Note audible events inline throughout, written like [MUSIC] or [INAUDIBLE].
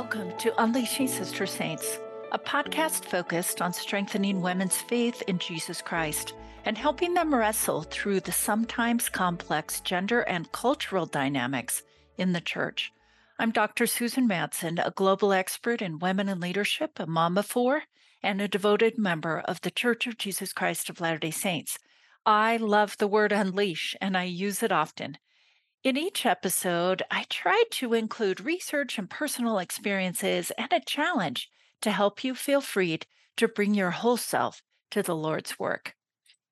Welcome to Unleashing Sister Saints, a podcast focused on strengthening women's faith in Jesus Christ and helping them wrestle through the sometimes complex gender and cultural dynamics in the church. I'm Dr. Susan Madsen, a global expert in women and leadership, a mom of four, and a devoted member of the Church of Jesus Christ of Latter day Saints. I love the word unleash and I use it often. In each episode, I try to include research and personal experiences and a challenge to help you feel freed to bring your whole self to the Lord's work.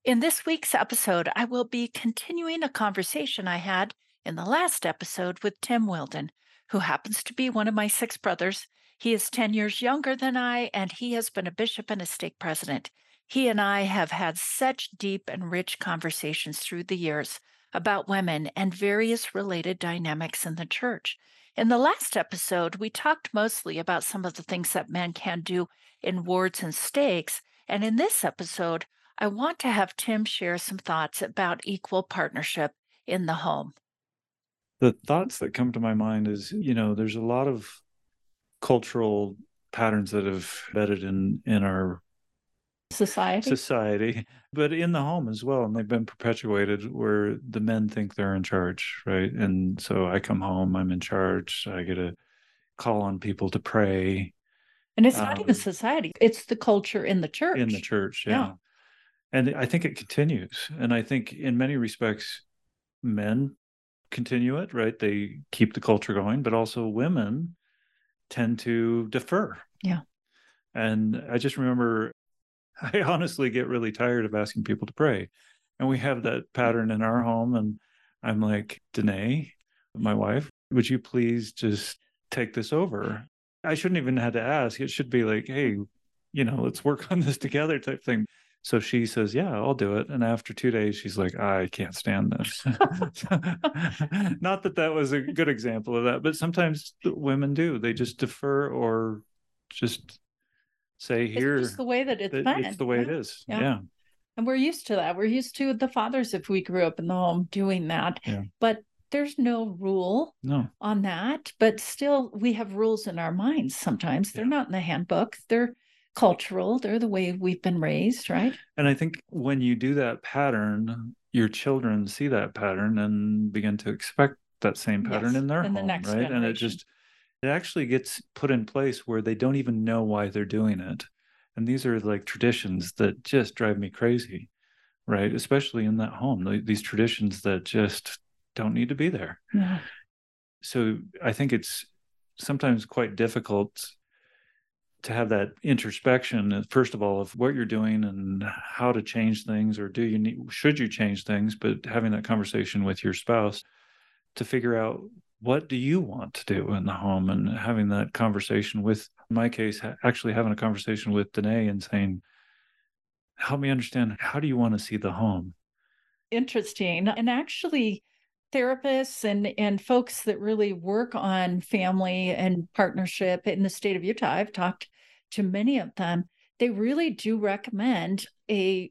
In this week's episode, I will be continuing a conversation I had in the last episode with Tim Willden, who happens to be one of my six brothers. He is 10 years younger than I, and he has been a bishop and a stake president. He and I have had such deep and rich conversations through the years about women and various related dynamics in the church. In the last episode, we talked mostly about some of the things that men can do in wards and stakes. And in this episode, I want to have Tim share some thoughts about equal partnership in the home. The thoughts that come to my mind is, you know, there's a lot of cultural patterns that have embedded in in our society. Society but in the home as well and they've been perpetuated where the men think they're in charge right? And so i come home i'm in charge i get to call on people to pray and it's not um, even society it's the culture in the church in the church yeah. yeah. And i think it continues and i think in many respects men continue it right? They keep the culture going but also women tend to defer. Yeah. And i just remember I honestly get really tired of asking people to pray. And we have that mm. pattern in our home. And I'm like, Danae, my wife, would you please just take this over? I shouldn't even have to ask. It should be like, hey, you know, let's work on this [LAUGHS] together type thing. So she says, Yeah, I'll do it. And after two days, she's like, I can't stand this. [LAUGHS] Not that that was a good example of that, but sometimes women do. They just defer or just say here it's the way that it's that been. It's the way yeah. it is. Yeah. yeah. And we're used to that. We're used to the fathers if we grew up in the home doing that. Yeah. But there's no rule no. on that. But still we have rules in our minds sometimes. They're not in the handbook. They're cultural. They're the way we've been raised, right? And I think when you do that pattern, your children see that pattern and begin to expect that same pattern yes, in their in home, the right? Generation. And it just it actually gets put in place where they don't even know why they're doing it. And these are like traditions that just drive me crazy, right? Especially in that home, these traditions that just don't need to be there. Yeah. So I think it's sometimes quite difficult to have that introspection uh, first of all of what you're doing and how to change things or do you need should you change things but having that conversation with your spouse to figure out what do you want to do in the home? And having that conversation with in my case actually having a conversation with Danae and saying help me understand how do you want to see the home? Interesting. And actually therapists and and folks that really work on family and partnership in the state of Utah I've talked to many of them they really do recommend a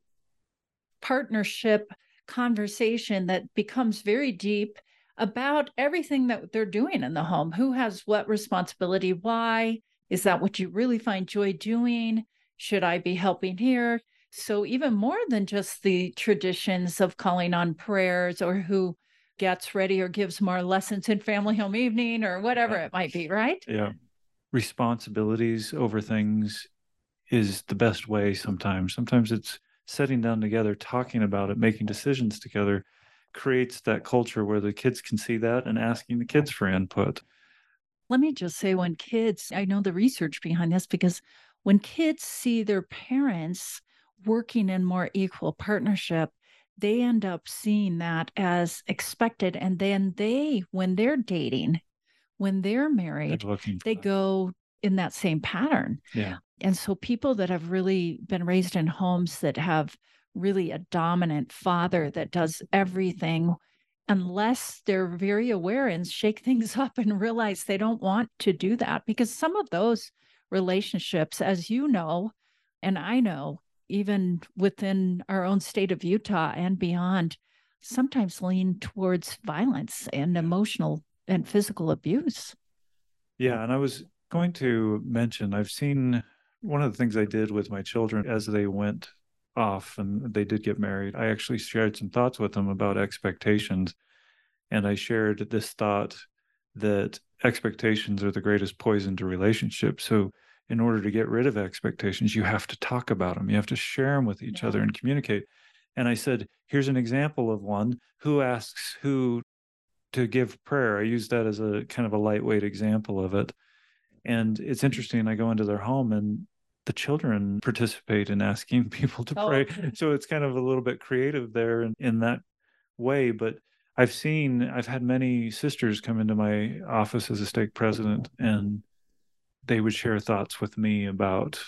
partnership conversation that becomes very deep about everything that they're doing in the home. Who has what responsibility? Why? Is that what you really find joy doing? Should I be helping here? So, even more than just the traditions of calling on prayers or who gets ready or gives more lessons in family home evening or whatever yeah. it might be, right? Yeah. Responsibilities over things is the best way sometimes. Sometimes it's sitting down together, talking about it, making decisions together creates that culture where the kids can see that and asking the kids for input. Let me just say when kids, I know the research behind this because when kids see their parents working in more equal partnership, they end up seeing that as expected. And then they, when they're dating, when they're married, they're they that. go in that same pattern. Yeah. And so people that have really been raised in homes that have really a dominant father that does everything unless they're very aware and shake [LAUGHS] things up and realize they don't want to do that because some of those relationships as you know and I know even within our own state of Utah and beyond sometimes lean towards violence and emotional and physical abuse. Yeah, and I was going to mention I've seen one of the things I did with my children as they went off and they did get married. I actually shared some thoughts with them about expectations. And I shared this thought that expectations are the greatest poison to relationships. So, in order to get rid of expectations, you have to talk about them, you have to share them with each yeah. other and communicate. And I said, here's an example of one who asks who to give prayer. I use that as a kind of a lightweight example of it. And it's interesting. I go into their home and the children participate in asking [LAUGHS] people to oh. pray. So it's kind of a little bit creative there in, in that way. But I've seen, I've had many sisters come into my office as a stake president, and they would share thoughts with me about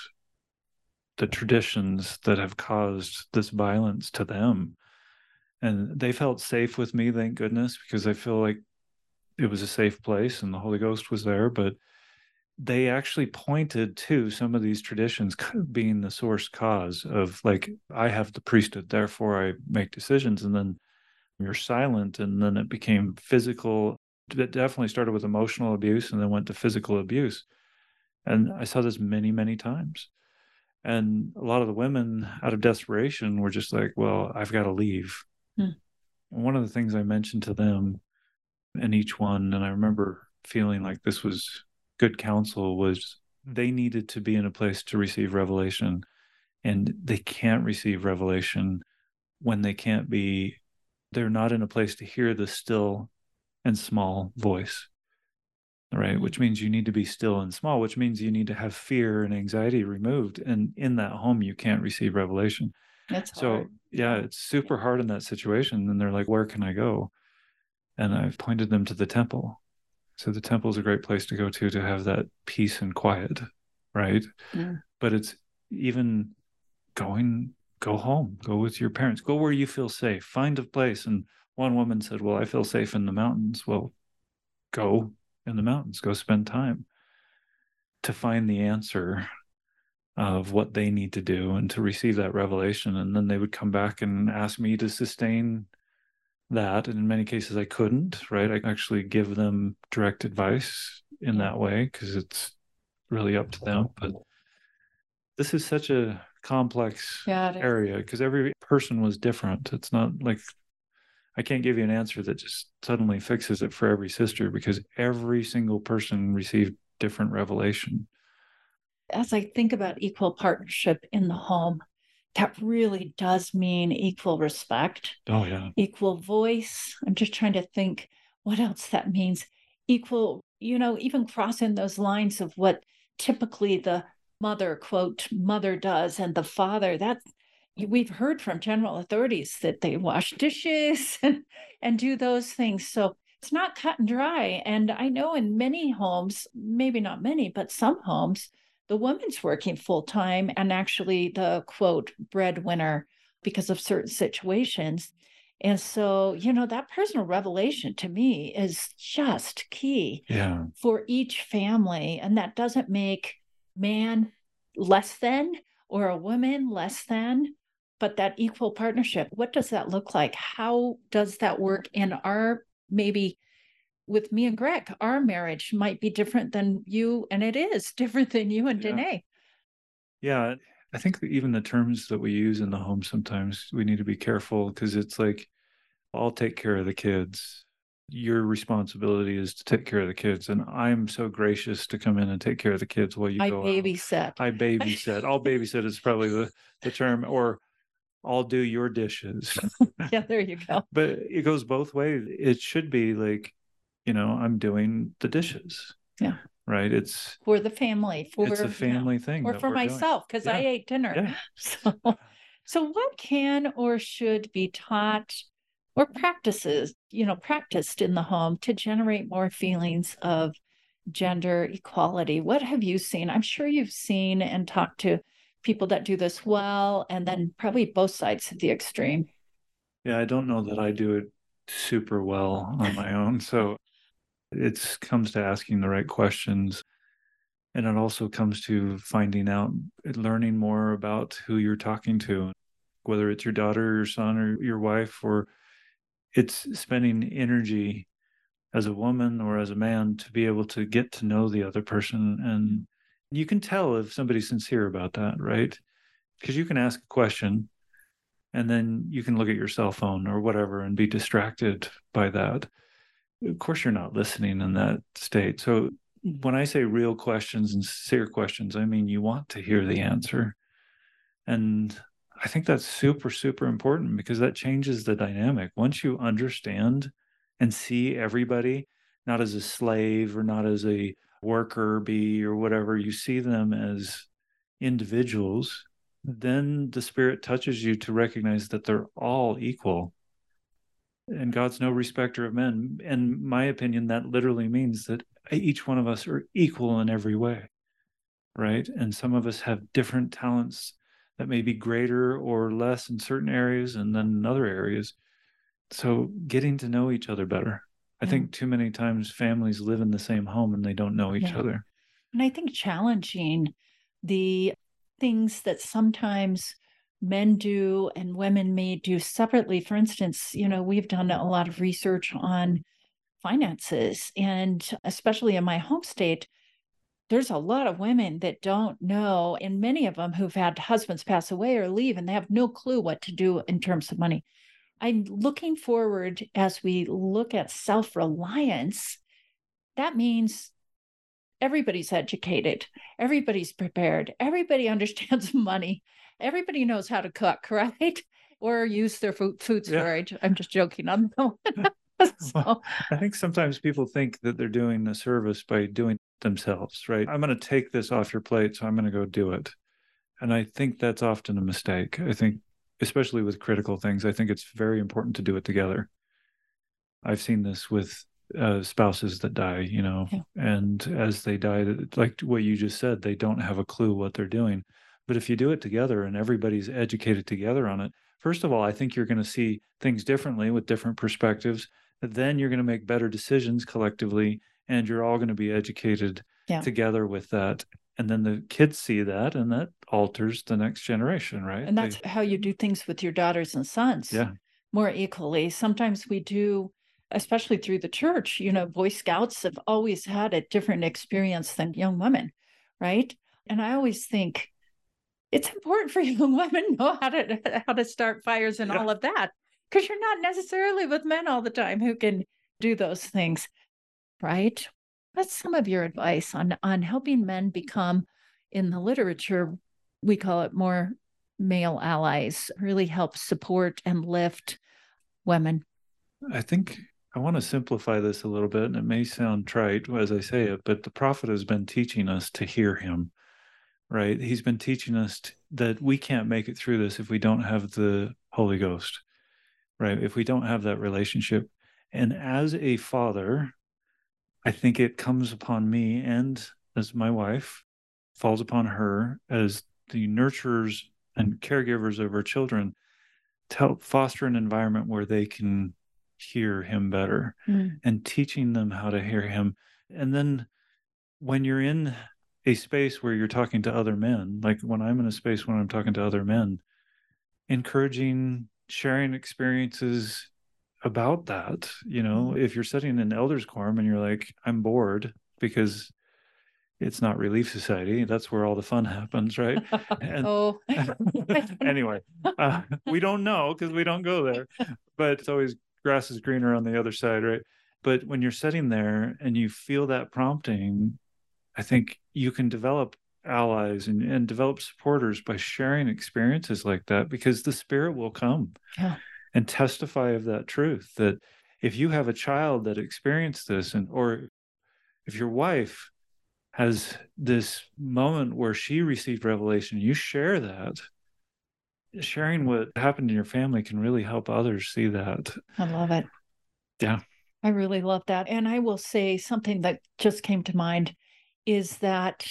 the traditions that have caused this violence to them and they felt safe with me thank goodness because i feel like it was a safe place and the holy ghost was there but they actually pointed to some of these traditions being the source cause of like i have the priesthood therefore i make decisions and then you're silent and then it became physical it definitely started with emotional abuse and then went to physical abuse. And i saw this many many times. And a lot of the women out of desperation were just like well i've got to leave. Hmm. One of the things I mentioned to them in each one, and I remember feeling like this was good counsel, was they needed to be in a place to receive revelation. And they can't receive revelation when they can't be, they're not in a place to hear the still and small voice right which means you need to be still and small which means you need to have fear and anxiety removed and in that home you can't receive revelation that's so hard. yeah, it's super hard in that situation. And they're like, where can I go? And I've pointed them to the temple. So the temple is a great place to go to to have that peace and quiet, right? Yeah. But it's even going, go home, go with your parents, go where you feel safe, find a place. And one woman said, Well, I feel safe in the mountains. Well, go in the mountains, go spend time to find the answer of what they need to do and to receive that revelation. And then they would come back and ask me to sustain that. And in many cases, I couldn't, right? I actually give them direct advice in that way because it's really up to them. But this is such a complex yeah, area because every person was different. It's not like I can't give you an answer that just suddenly fixes it for every sister because every single person received different revelation as I think about equal partnership in the home, that really does mean equal respect. Oh, yeah. Equal voice. I'm just trying to think what else that means. Equal, you know, even crossing those lines of what typically the mother, quote, mother does and the father. That we've heard from general authorities that they wash dishes [LAUGHS] and, and do those things. So it's not cut and dry. And I know in many homes, maybe not many, but some homes, the woman's working full time and actually the quote breadwinner because of certain situations. And so, you know, that personal revelation to me is just key yeah. for each family. And that doesn't make man less than or a woman less than, but that equal partnership. What does that look like? How does that work in our maybe with me and Greg, our marriage might be different than you, and it is [LAUGHS] different than you and yeah. Danae. Yeah, I think even the terms that we use in the home sometimes we need to be careful because it's like, I'll take care of the kids. Your responsibility is to take care of the kids, and I'm so gracious to come in and take care of the kids while you go I go. babysit. I babysit. I'll babysit is probably the the term, or I'll do your dishes. [LAUGHS] yeah, there you go. [LAUGHS] But it goes both ways. It should be like you know, I'm doing the dishes. Yeah. Right. It's for the family, for it's a family you know, thing. Or for myself, because yeah. I ate dinner. Yeah. [LAUGHS] So so what can or should be taught or practices, you know, practiced in the home to generate more feelings of gender equality? What have you seen? I'm sure you've seen and talked to people that do this well, and then probably both sides of the extreme. Yeah, I don't know that I do it super well on my own. So it comes to asking the right questions. And it also comes to finding out, learning more about who you're talking to, whether it's your daughter, or your son, or your wife, or it's spending energy as a woman or as a man to be able to get to know the other person. And you can tell if somebody's sincere about that right? Because you can ask a question and then you can look at your cell phone or whatever and be distracted by that of course you're not listening in that state. So when i say real questions and sincere questions i mean you want to hear the answer. And i think that's super super important because that changes the dynamic. Once you understand and see everybody not as a slave or not as a worker bee or whatever you see them as individuals then the spirit touches you to recognize that they're all equal and god's no respecter of men. In my opinion that literally means that each one of us are equal in every way right? And some of us have different talents that may be greater or less in certain areas and then in other areas. So getting to know each other better. I yeah. think too many times families live in the same home and they don't know each yeah. other. And i think challenging the things that sometimes men do and women may do separately for instance you know we've done a lot of research on finances and especially in my home state there's a lot of women that don't know and many of them who've had husbands pass away or leave and they have no clue what to do in terms of money I'm looking forward as we look at self reliance. That means everybody's educated, everybody's prepared, everybody [LAUGHS] understands money, everybody knows how to cook, [LAUGHS] right? Or use their food, food storage. Yeah. I'm just joking on that one. so. well, I think sometimes people think that they're doing a service by doing themselves, right? I'm going to take this off your plate, so I'm going to go do it. And I think that's often a mistake. I think especially with critical things, I think it's very important to do it together. I've seen this with uh, spouses that die, you know, yeah. and as they die, like what you just said, they don't have a clue what they're doing. But if you do it together and everybody's educated together on it, first of all, I think you're going to see things differently with different perspectives. Then you're going to make better decisions collectively, and you're all going to be educated yeah. together with that. And then the kids see that and that alters the next generation right? And that's they, how you do things with your daughters and sons yeah. more equally. Sometimes we do especially through the church you know boy scouts have always had a different experience than young women right? And i always think it's important for [LAUGHS] young women to know how to how to start fires and yeah. all of that because you're not necessarily with men all the time who can do those things right What's some of your advice on on helping men become in the literature we call it more male allies, really help support and lift women? I think I want to simplify this a little bit, and it may sound trite as I say it, but the prophet has been teaching us to hear him, right? He's been teaching us to, that we can't make it through this if we don't have the Holy Ghost, right? If we don't have that relationship. And as a father, I think it comes upon me and as my wife falls upon her as the nurturers and caregivers of her children to help foster an environment where they can hear him better mm. and teaching them how to hear him. And then when you're in a space where you're talking to other men, like when I'm in a space when I'm talking to other men, encouraging sharing experiences about that you know? Mm-hmm. if you're sitting in elders quorum and you're like i'm bored because it's not relief society that's where all the fun [LAUGHS] happens right? And, [LAUGHS] oh. [LAUGHS] anyway uh, we don't know because we don't go there but it's always grass is greener on the other side right? But when you're sitting there and you feel that prompting i think you can develop allies and, and develop supporters by sharing experiences like that because the spirit will come yeah. and testify of that truth that if you have a child that experienced this and or if your wife has this moment where she received revelation you share that. Sharing what happened in your family can really help others see that. I love it. Yeah. I really love that. And i will say something that just came to mind is that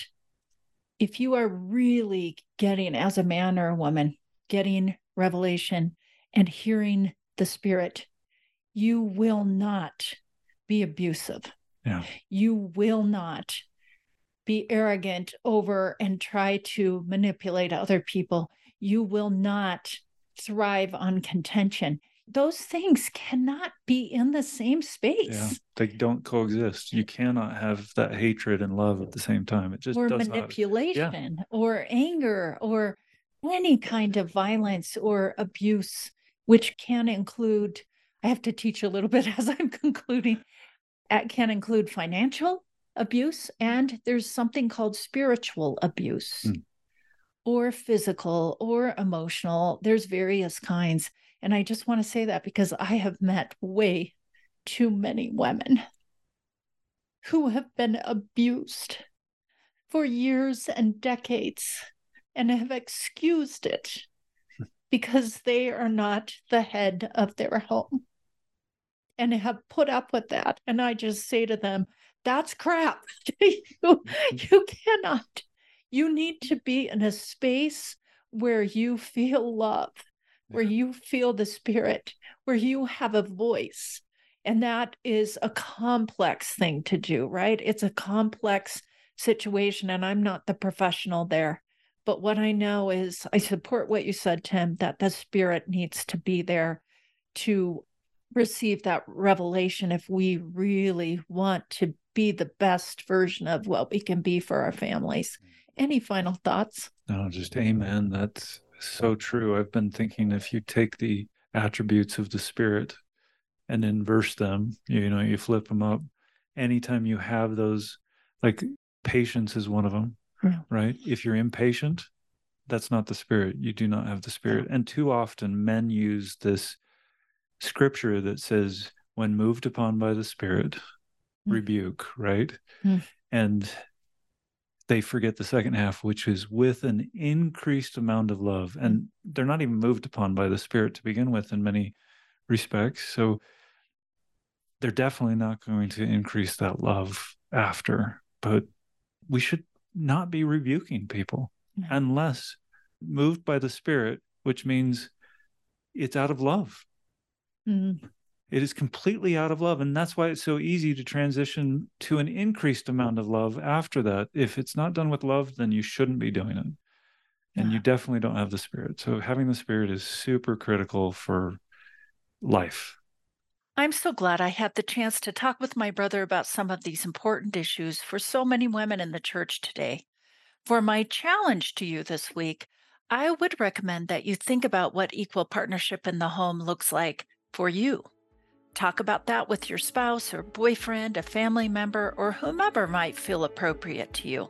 if you are really getting as a man or a woman getting revelation and hearing the spirit, you will not be abusive. Yeah. You will not be arrogant over and try to manipulate other people. You will not thrive on contention. Those things cannot be in the same space. Yeah, they don't coexist. You cannot have that hatred and love at the same time. It just or manipulation yeah. or anger or any kind of violence or abuse, which can include, I have to teach a little [LAUGHS] bit as I'm concluding, it can include financial abuse and there's something called spiritual abuse. Mm. Or physical or emotional. There's various kinds. And I just want to say that because I have met way too many women who have been abused for years and decades and have excused it [LAUGHS] because they are not the head of their home and have put up with that. And I just say to them, that's crap. [LAUGHS] you, mm-hmm. you cannot. You need to be in a space where you feel love where you feel the spirit, where you have a voice. And that is a complex thing to do, right? It's a complex situation. And I'm not the professional there. But what I know is I support what you said, Tim, that the spirit needs to be there to receive that revelation if we really want to be the best version of what we can be for our families. Mm. Any final thoughts? No, just amen. That's so true. I've been thinking if you take the attributes of the spirit and inverse them, you know, you flip them up. Anytime you have those, like patience is one of them, yeah. right? If you're impatient, that's not the spirit. You do not have the spirit. And too often men use this scripture that says, when moved upon by the spirit, mm. rebuke, right? Mm. And they forget the second half, which is with an increased amount of love. And they're not even moved upon by the Spirit to begin with in many respects. So they're definitely not going to increase that love after. But we should not be rebuking people unless moved by the Spirit, which means it's out of love. Mm-hmm. It is completely out of love. And that's why it's so easy to transition to an increased amount of love after that. If it's not done with love, then you shouldn't be doing it. And yeah. you definitely don't have the spirit. So having the spirit is super critical for life. I'm so glad I had the chance to talk with my brother about some of these important issues for so many women in the church today. For my challenge to you this week, I would recommend that you think about what equal partnership in the home looks like for you. Talk about that with your spouse or boyfriend, a family member, or whomever might feel appropriate to you.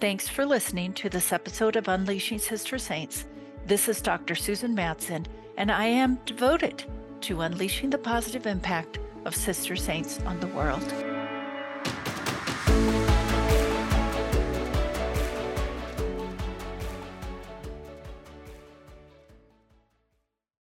Thanks for listening to this episode of Unleashing Sister Saints. This is Dr. Susan Madsen, and I am devoted to unleashing the positive impact of Sister Saints on the world.